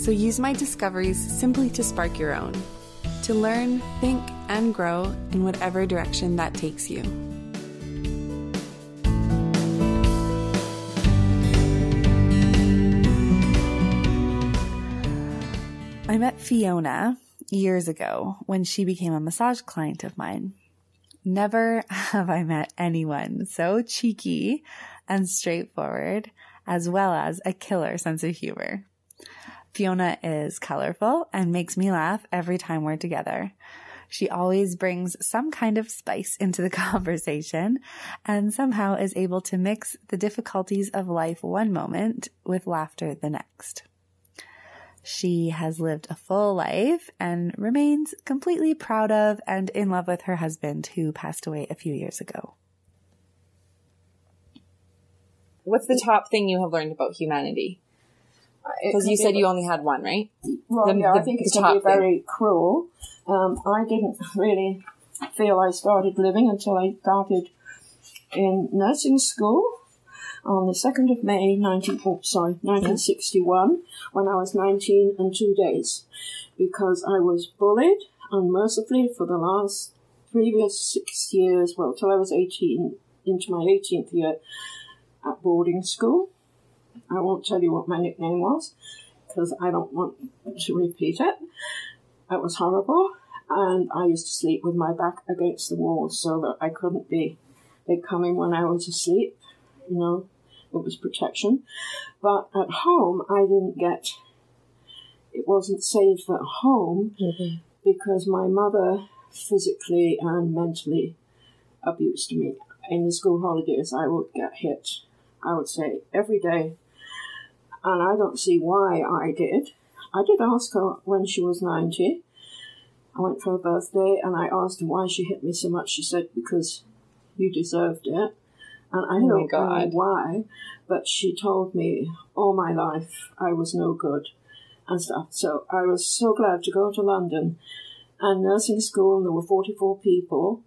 so use my discoveries simply to spark your own, to learn, think, and grow in whatever direction that takes you. I met Fiona years ago when she became a massage client of mine. Never have I met anyone so cheeky and straightforward as well as a killer sense of humor. Fiona is colorful and makes me laugh every time we're together. She always brings some kind of spice into the conversation and somehow is able to mix the difficulties of life one moment with laughter the next. She has lived a full life and remains completely proud of and in love with her husband who passed away a few years ago. What's the top thing you have learned about humanity? Because you said you only had one, right? Well, The- yeah, the- I think the it can be top thing. very cruel. Um, I didn't really feel I started living until I started in nursing school on the 2nd of May 19, oh, sorry, 1961 when I was 19 and two days because I was bullied unmercifully for the last previous six years, well, till I was 18, into my 18th year at boarding school. I won't tell you what my nickname was because I don't want to repeat it. It was horrible, and I used to sleep with my back against the wall so that I couldn't be. They'd come in when I was asleep, you know, it was protection. But at home, I didn't get. It wasn't safe at home mm-hmm. because my mother physically and mentally abused me. In the school holidays, I would get hit, I would say, every day. And I don't see why I did. I did ask her when she was 90. I went for her birthday and I asked her why she hit me so much. She said, because you deserved it. And I Oh don't know why, but she told me all my life I was no good and stuff. So I was so glad to go to London and nursing school, and there were 44 people.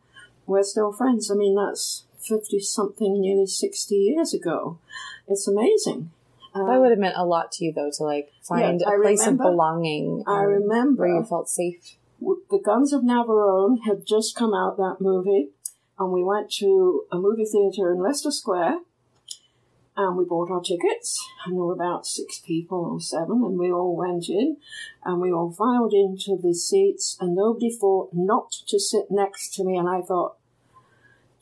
We're still friends. I mean, that's 50 something, nearly 60 years ago. It's amazing. Um, That would have meant a lot to you, though, to like find Yeah, a I place remember- of belonging. I um, remember where you felt safe. the Guns of Navarone had just come out that movie, and we went to a movie theatre in Leicester Square, and we bought our tickets, and there were about six people or seven, and we all went in, and we all filed into the seats, and nobody thought not to sit next to me, and I thought,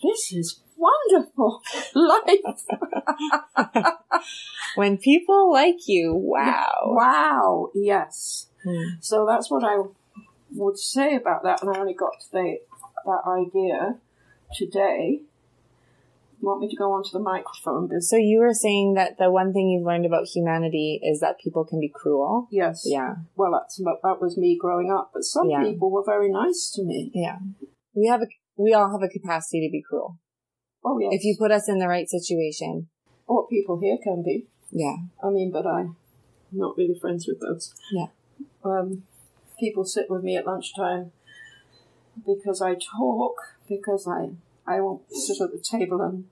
this is wonderful life. When people like you, wow. Wow, yes. Hmm. So that's what I would say about that, and I only got to the, that idea today. You want me to go onto the microphone? So you were saying that the one thing you've learned about humanity is that people can be cruel. Yes. Yeah, Well, that's that was me growing up, but some Yeah. people were very nice to me. yeah. We have a we all have a capacity to be cruel Oh yes. if you put us in the right situation. what people here can be. Yeah, I mean, but I'm not really friends with those. Yeah. Um, people sit with me at lunchtime because I talk, because I I won't sit at the table and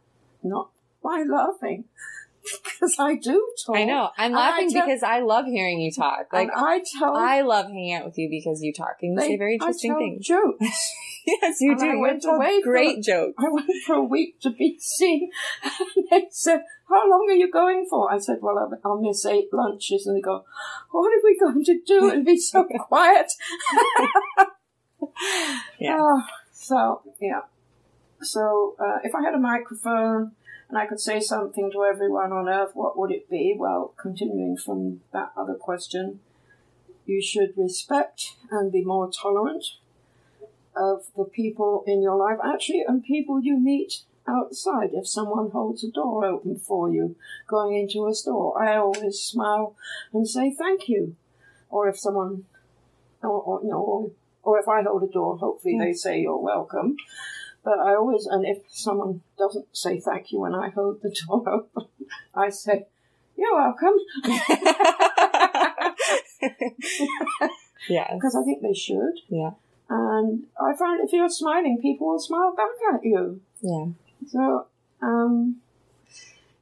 not Why laughing because I do talk. I know. I'm And I laughing tell- because I love hearing you talk. Like I tell I love hanging out with you because you talk and you say very interesting things. Jokes. Yes, you And do. I went tell away for- great jokes. I went for a week to be seen. And they said, How long are you going for? I said, Well, I'll, I'll miss eight lunches. And they go, What are we going to do and be so quiet? Yeah. Oh, so, yeah. So, uh, if I had a microphone and I could say something to everyone on earth, what would it be? Well, continuing from that other question, you should respect and be more tolerant of the people in your life, actually, and people you meet outside. If someone holds a door open for you going into a store, I always smile and say thank you. Or if someone or, or you know, or, or if I hold a door, hopefully they say you're welcome. But I always, and if someone doesn't say thank you when I hold the door open, I say, you're welcome. yeah. Because I think they should. Yeah. And I found if you're smiling, people will smile back at you. Yeah. So, um,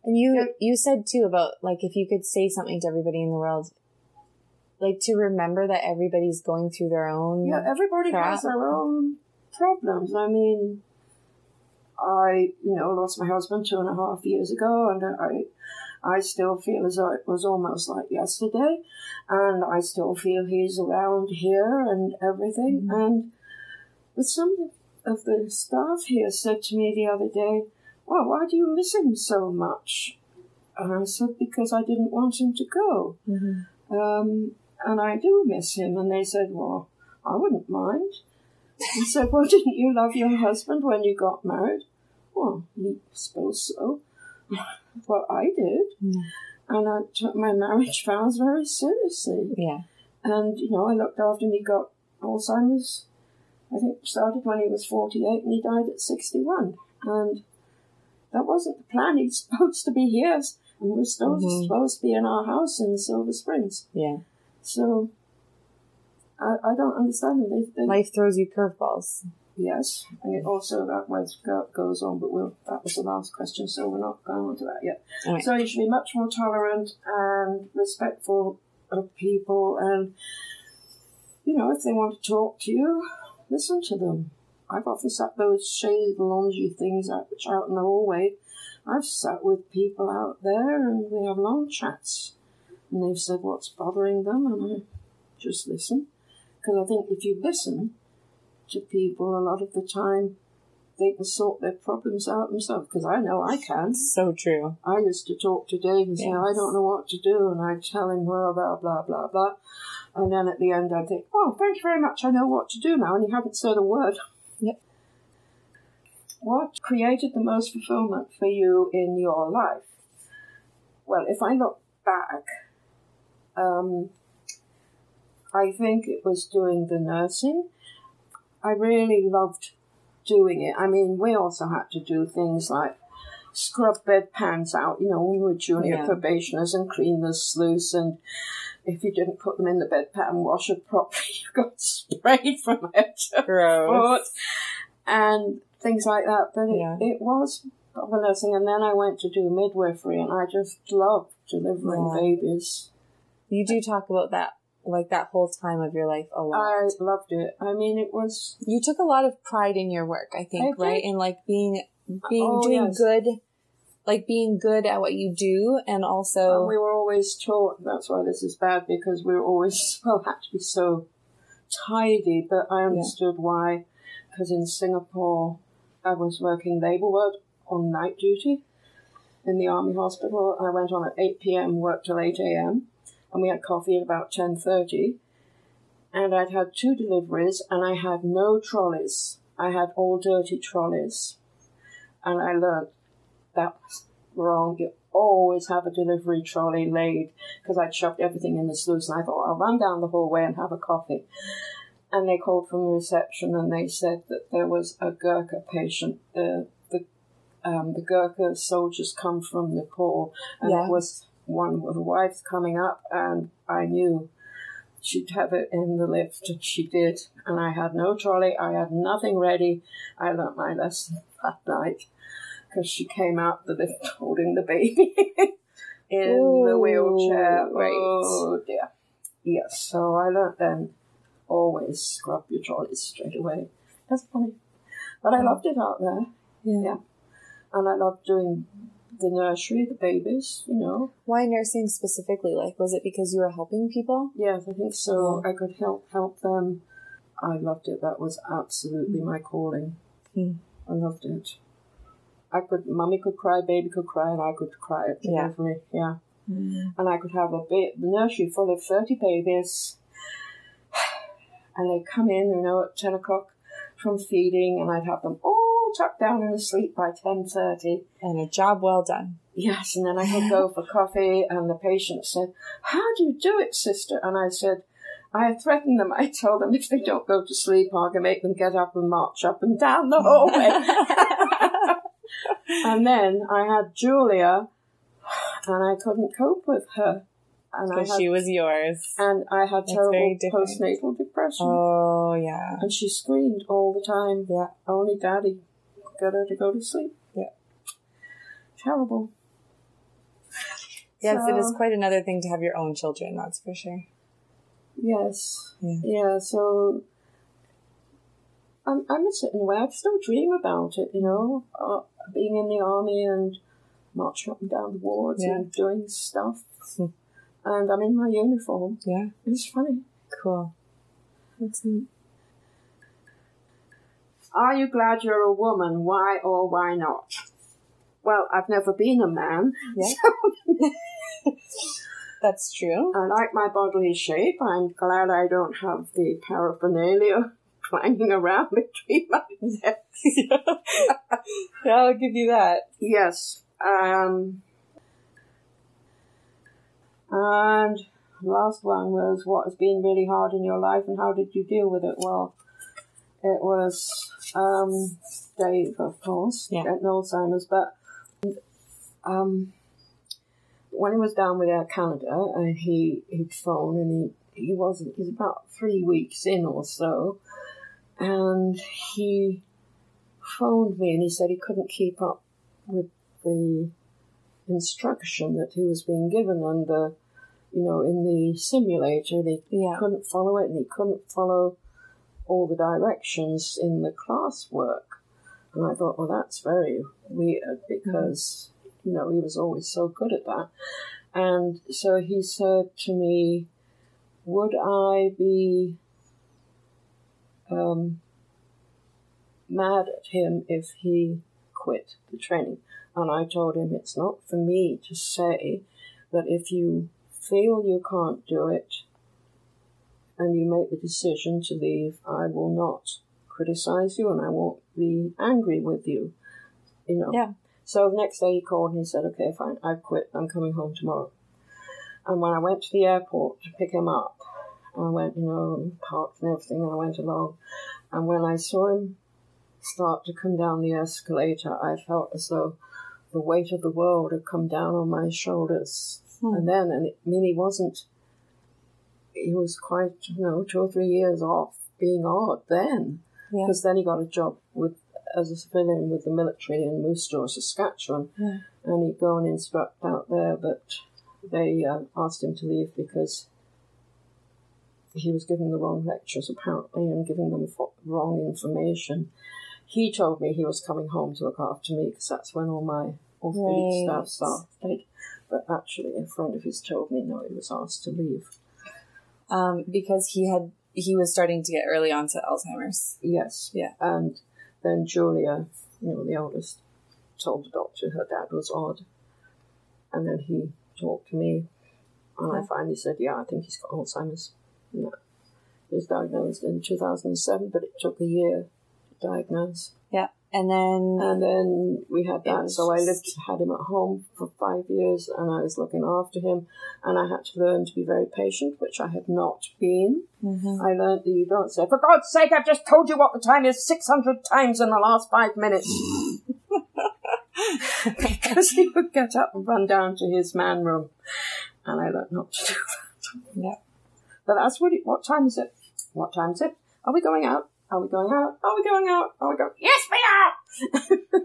And you Yeah. you said too about like if you could say something to everybody in the world, like to remember that everybody's going through their own. yeah, everybody crap. has their own problems. I mean, I, you know, lost my husband two and a half years ago, and I, I still feel as though it was almost like yesterday, and I still feel he's around here and everything. And but some of the staff here said to me the other day, "Well, why do you miss him so much?" And I said, "Because I didn't want him to go." Mhm. Um, and I do miss him. And they said, Well, I wouldn't mind. I said, Well, didn't you love your husband when you got married? Well, I suppose so. Well, I did. Yeah. And I took my marriage vows very seriously. Yeah. And, you know, I looked after him. He got Alzheimer's, I think, started when he was 48 and he died at 61. And that wasn't the plan. He's supposed to be here. And we're still Mhm. supposed to be in our house in Silver Springs. Yeah. So I, I don't understand it. They, they, Life throws you curveballs. Yes, and it also that was go, goes on, but we'll, that was the last question, so we're not going on to that yet. Alright. So you should be much more tolerant and respectful of people, and you know if they want to talk to you, listen to them. I've often sat those shaded laundry things out, out in the hallway. I've sat with people out there, and we have long chats and they've said what's bothering them, and I just listen. Because I think if you listen to people, a lot of the time they can sort their problems out themselves. Because I know I can. So true. I used to talk to Dave and say, I don't know what to do, and I'd tell him, well, blah, blah, blah, blah. And then at the end, I'd think, oh, thank you very much, I know what to do now, and he hadn't said a word. Yep. What created the most fulfillment for you in your life? Well, if I look back, um, I think it was doing the nursing. I really loved doing it. I mean, we also had to do things like scrub bedpans out, you know, when we were junior Yeah. probationers and clean the sluice and if you didn't put them in the bedpan and wash it properly, you got sprayed from head to Gross. foot and things like that. But it, it was proper nursing. And then I went to do midwifery and I just loved delivering Yeah. babies. You do talk about that, like that whole time of your life a lot. I loved it. I mean, it was you took a lot of pride in your work, I think, I right? And like being, being, Oh, doing yes. good, like being good at what you do and also, And we were always taught, that's why this is bad, because we were always, well, had to be so tidy, but I understood why, because in Singapore, I was working labour work on night duty in the army hospital. I went on at 8 p.m., worked till 8 a.m., and we had coffee at about 10.30. And I'd had two deliveries, and I had no trolleys. I had all dirty trolleys. And I learnt that was wrong. You always have a delivery trolley laid because I'd shoved everything in the sluice and I thought I'll run down the hallway and have a coffee. And they called from the reception and they said that there was a Gurkha patient. The the um, the Gurkha soldiers come from Nepal and Yeah. it was one with the wife coming up and I knew she'd have it in the lift and she did and I had no trolley, I had nothing ready. I learnt my lesson that night because she came out the lift holding the baby in the wheelchair. right. Oh dear. Yes, so I learnt then always scrub your trolleys straight away. That's funny. But I loved it out there. yeah. And I loved doing the nursery, the babies, you know. Why nursing specifically? Like, was it because you were helping people? Yes, I think so. I could help help them. I loved it. That was absolutely my calling. Hmm. I loved it. I could, mummy could cry, baby could cry, and I could cry at Yeah. delivery. Yeah. And I could have a ba- nursery full of 30 babies. And they'd come in, you know, at 10 o'clock from feeding, and I'd have them all tucked down and asleep by 10.30. And a job well done. Yes, and then I could go for coffee, and the patient said, How do you do it, sister? And I said, I threatened them. I told them if they don't go to sleep, to make them get up and march up and down the hallway. and then I had Julia, and I couldn't cope with her. And Because she was yours. and I had That's terrible postnatal depression. Oh, yeah. And she screamed all the time. Yeah. Only daddy got her to go to sleep. Yeah. Terrible. Yes, it is quite another thing to have your own children, that's for sure. Yes. Yeah. Yeah, so I'm, I'm a in a way. I still dream about it, you know, uh, being in the army and marching up and down the wards Yeah. and doing stuff. Hmm. and I'm in my uniform. Yeah. It's funny. Cool. That's neat. Are you glad you're a woman? Why or why not? Well, I've never been a man. Yeah. That's true. I like my bodily shape. I'm glad I don't have the paraphernalia clanging around between my legs. yeah, I'll give you that. Yes. Um, and last one was what has been really hard in your life and how did you deal with it? Well, it was um, Dave, of course, Yeah. getting Alzheimer's, but um, when he was down with Air Canada, and he he'd phone and he he wasn't. He was about three weeks in or so, and he phoned me and he said he couldn't keep up with the instruction that he was being given under, you know, in the simulator. And he Yeah. couldn't follow it and he couldn't follow all the directions in the classwork. And I thought, well, that's very weird because, you know, he was always so good at that. And so he said to me, would I be um, mad at him if he quit the training? And I told him it's not for me to say that if you feel you can't do it and you make the decision to leave, I will not criticize you and I won't be angry with you. You know. Yeah. So the next day he called and he said, Okay, fine, I've quit, I'm coming home tomorrow. And when I went to the airport to pick him up, I went, you know, parked and everything, and I went along. And when I saw him start to come down the escalator, I felt as though the weight of the world had come down on my shoulders. Hmm. And then, and it, I mean, he wasn't, he was quite, you know, two or three years off being odd then. Yeah. Because then he got a job with as a civilian with the military in Moose Jaw, Saskatchewan. Yeah. And he'd go and instruct out there, but they uh, asked him to leave because he was giving the wrong lectures apparently and giving them fo- wrong information. He told me he was coming home to look after me because that's when all my orthopedic Right. staff started. But actually, a friend of his told me no, he was asked to leave. Um, because he had he was starting to get early onset Alzheimer's. Yes. Yeah. And then Julia, you know, the eldest, told the doctor her dad was odd. And then he talked to me, and I finally said, yeah, I think he's got Alzheimer's. That he was diagnosed in 2007, but it took a year to diagnose. Yeah. And then And then we had that, was so I lived, had him at home for five years, and I was looking after him, and I had to learn to be very patient, which I had not been. Mhm. I learned that you don't say, for God's sake, I've just told you what the time is 600 times in the last five minutes. because he would get up and run down to his man room. And I learned not to do that. Yeah. But that's what, it, what time is it? What time is it? Are we going out? Are we going out? Are we going out? Are we going? Yes, we are!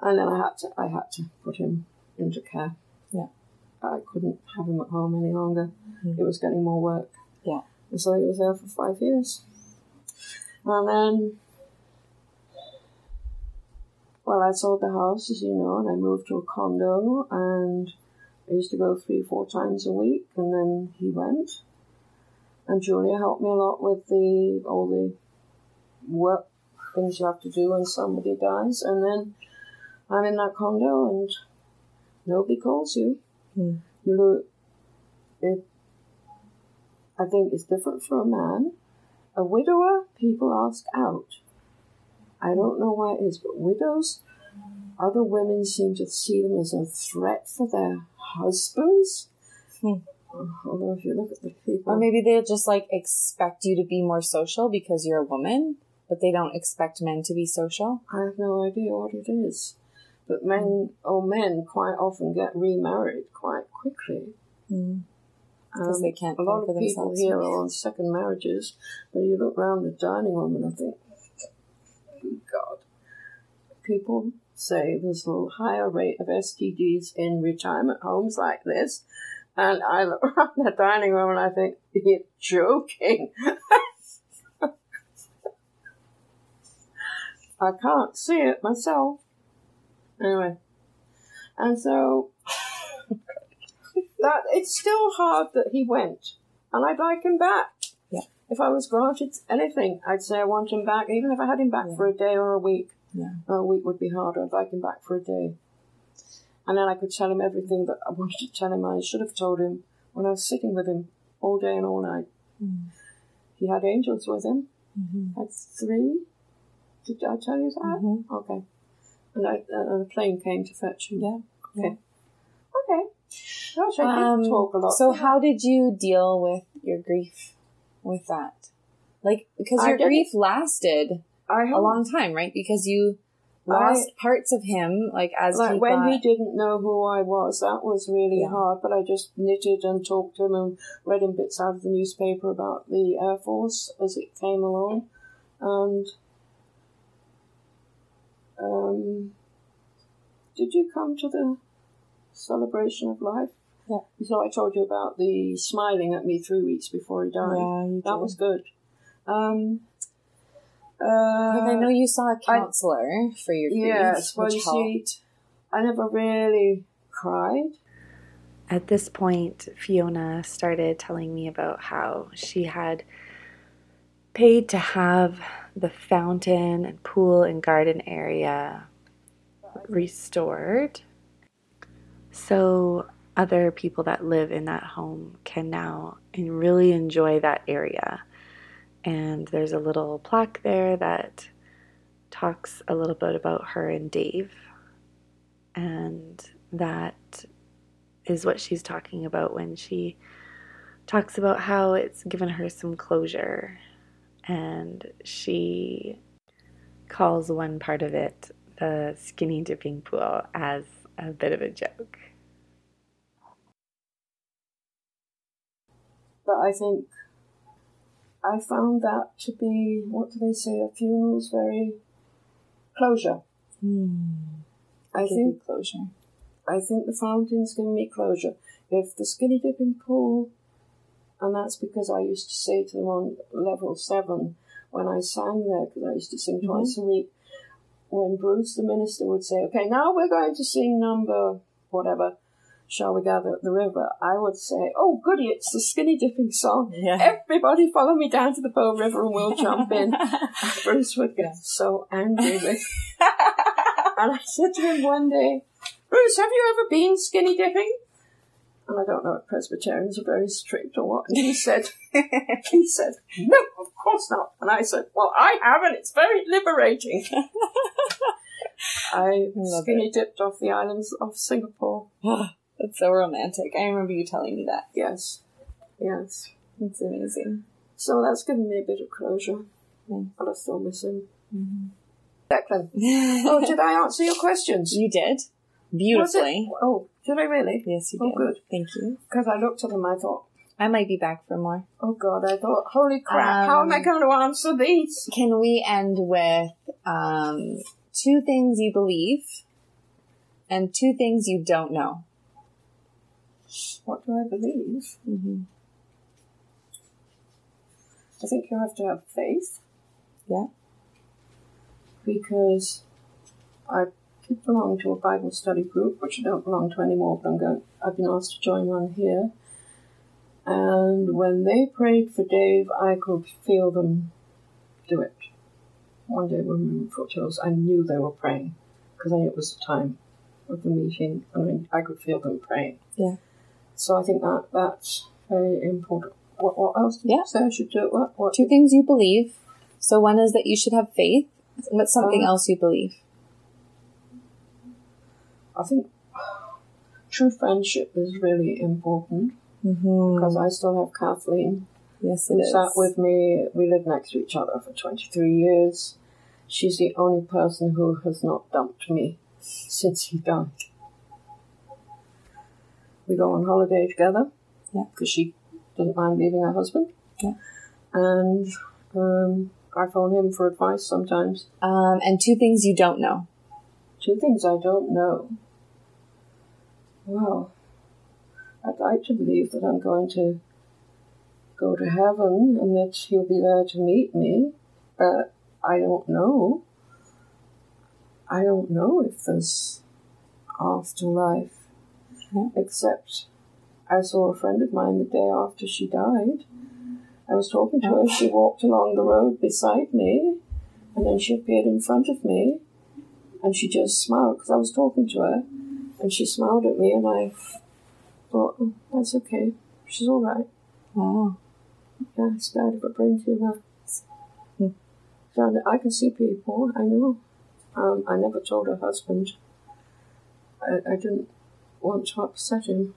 and then I had to, I had to put him into care. Yeah. I couldn't have him at home any longer. Mhm. It was getting more work. Yeah. And so he was there for five years. And then, well, I sold the house, as you know, and I moved to a condo, and I used to go three, four times a week, and then he went. And Julia helped me a lot with the all the work things you have to do when somebody dies, and then I'm in that condo, and nobody calls you. Hmm. You know, it. I think it's different for a man. A widower, people ask out. I don't know why it is, but widows, other women seem to see them as a threat for their husbands. Hmm. Although if you look at the people, Or maybe they'll just like expect you to be more social because you're a woman, but they don't expect men to be social. I have no idea what it is. But men or men quite often get remarried quite quickly. Because Um, they can't A lot of people here are on second marriages, but you look round the dining room and I think, "Good God, people say there's a higher rate of STDs in retirement homes like this, and I look around the dining room and I think, you're joking. I can't see it myself. Anyway, and so that it's still hard that he went, and I'd like him back. Yeah. If I was granted anything, I'd say I want him back, even if I had him back Yeah. for a day or a week. Yeah. A week would be harder. I'd like him back for a day. And then I could tell him everything that I wanted to tell him. I should have told him when I was sitting with him all day and all night. Mm. He had angels with him. Mm-hmm. Had three. Did I tell you that? Mhm. Okay. And, I, and a plane came to fetch him. Yeah. Okay. Okay. Gosh, I did Um, talk a lot. so how did you deal with your grief with that? Like, because your grief lasted I a long time, right? Because you lost parts of him, like as like he when got, he didn't know who I was, that was really Yeah. hard. But I just knitted and talked to him and read him bits out of the newspaper about the Air Force as it came along, and um, did you come to the celebration of life? Yeah. So I told you about the smiling at me three weeks before he died. Yeah, that was good. Um, uh, Like I know you saw a counselor for your grief, yes, well, which you see. I never really cried. At this point, Fiona started telling me about how she had paid to have the fountain and pool and garden area restored. So other people that live in that home can now and really enjoy that area. And there's a little plaque there that talks a little bit about her and Dave. And that is what she's talking about when she talks about how it's given her some closure. And she calls one part of it the skinny dipping pool as a bit of a joke. But I think I found that to be, what do they say, a funeral's very closure. Hmm. I Give think closure. I think the fountain's giving me closure. If the skinny dipping pool, and that's because I used to say to them on level seven when I sang there, because I used to sing mm-hmm. twice a week, when Bruce, the minister, would say, okay, now we're going to sing number whatever, Shall We Gather at the River, I would say, oh, goody, it's the skinny dipping song. Yeah. Everybody follow me down to the Bow River and we'll jump in. Bruce would get so angry with And I said to him one day, Bruce, have you ever been skinny dipping? And I don't know if Presbyterians are very strict or what. And he said, he said, no, of course not. And I said, well, I haven't. It's very liberating. I Love skinny dipped off the islands of Singapore. That's so romantic. I remember you telling me that. Yes, yes. It's amazing. So that's given me a bit of closure. Mm. But I still miss him. Declan. Oh, did I answer your questions? you did beautifully. Oh, did I really? Yes, you Oh, did. good. Thank you. Because I looked at them, I thought, I might be back for more. oh God, I thought, holy crap, how am I Um, going to answer these? Can we end with um, two things you believe and two things you don't know? What do I believe? Mm-hmm. I think you have to have faith Yeah. because I did belong to a Bible study group, which I don't belong to anymore, but I'm going, I've been asked to join one here. And when they prayed for Dave, I could feel them do it. One day when we were in foothills, I knew they were praying because I knew it was the time of the meeting and I, I could feel them praying. Yeah. So I think that that's very important. What, what else did Yeah. you say I should do? What, what Two things you believe. So one is that you should have faith. What's something Um, else you believe? I think true friendship is really important. Mm-hmm. because I still have Kathleen Yes, it who is. sat with me. We lived next to each other for 23 years. She's the only person who has not dumped me since he died. We go on holiday together Yeah. because she doesn't mind leaving her husband. Yeah. And um, I phone him for advice sometimes. Um, and two things you don't know. Two things I don't know. Well, I'd like to believe that I'm going to go to heaven and that he'll be there to meet me, but I don't know. I don't know if there's afterlife. Yeah. Except I saw a friend of mine the day after she died. I was talking to her, she walked along the road beside me, and then she appeared in front of me, and she just smiled because I was talking to her, and she smiled at me, and I thought, oh, that's okay, she's all right. Wow. Yeah, it's died of a brain tumor. Hmm. So I can see people, I know. Um, I never told her husband. I, I didn't want to upset him.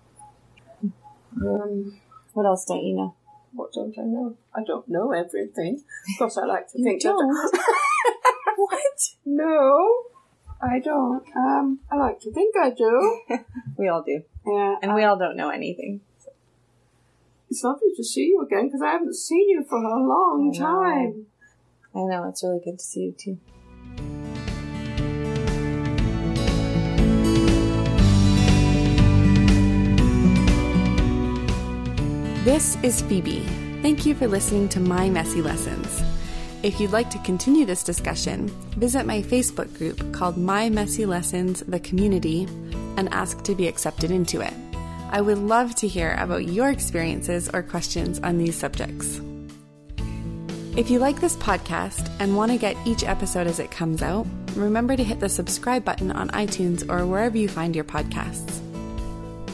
Um, What else don't you know? what don't I know? I don't know everything. Of course, I like to think don't? what? No, I don't. Um, I like to think I do. We all do. Yeah, And we all don't know anything. it's lovely to see you again because I haven't seen you for a long I time. I know, it's really good to see you too. This is Phoebe. Thank you for listening to My Messy Lessons. If you'd like to continue this discussion, visit my Facebook group called My Messy Lessons The Community and ask to be accepted into it. I would love to hear about your experiences or questions on these subjects. If you like this podcast and want to get each episode as it comes out, remember to hit the subscribe button on iTunes or wherever you find your podcasts.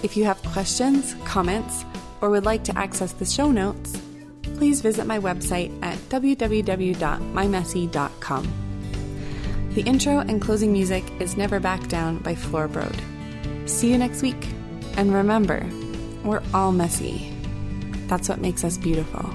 If you have questions, comments, or would like to access the show notes, please visit my website at www.mymessy.com. The intro and closing music is Never Back Down by Floorbrode. See you next week. And remember, we're all messy. That's what makes us beautiful.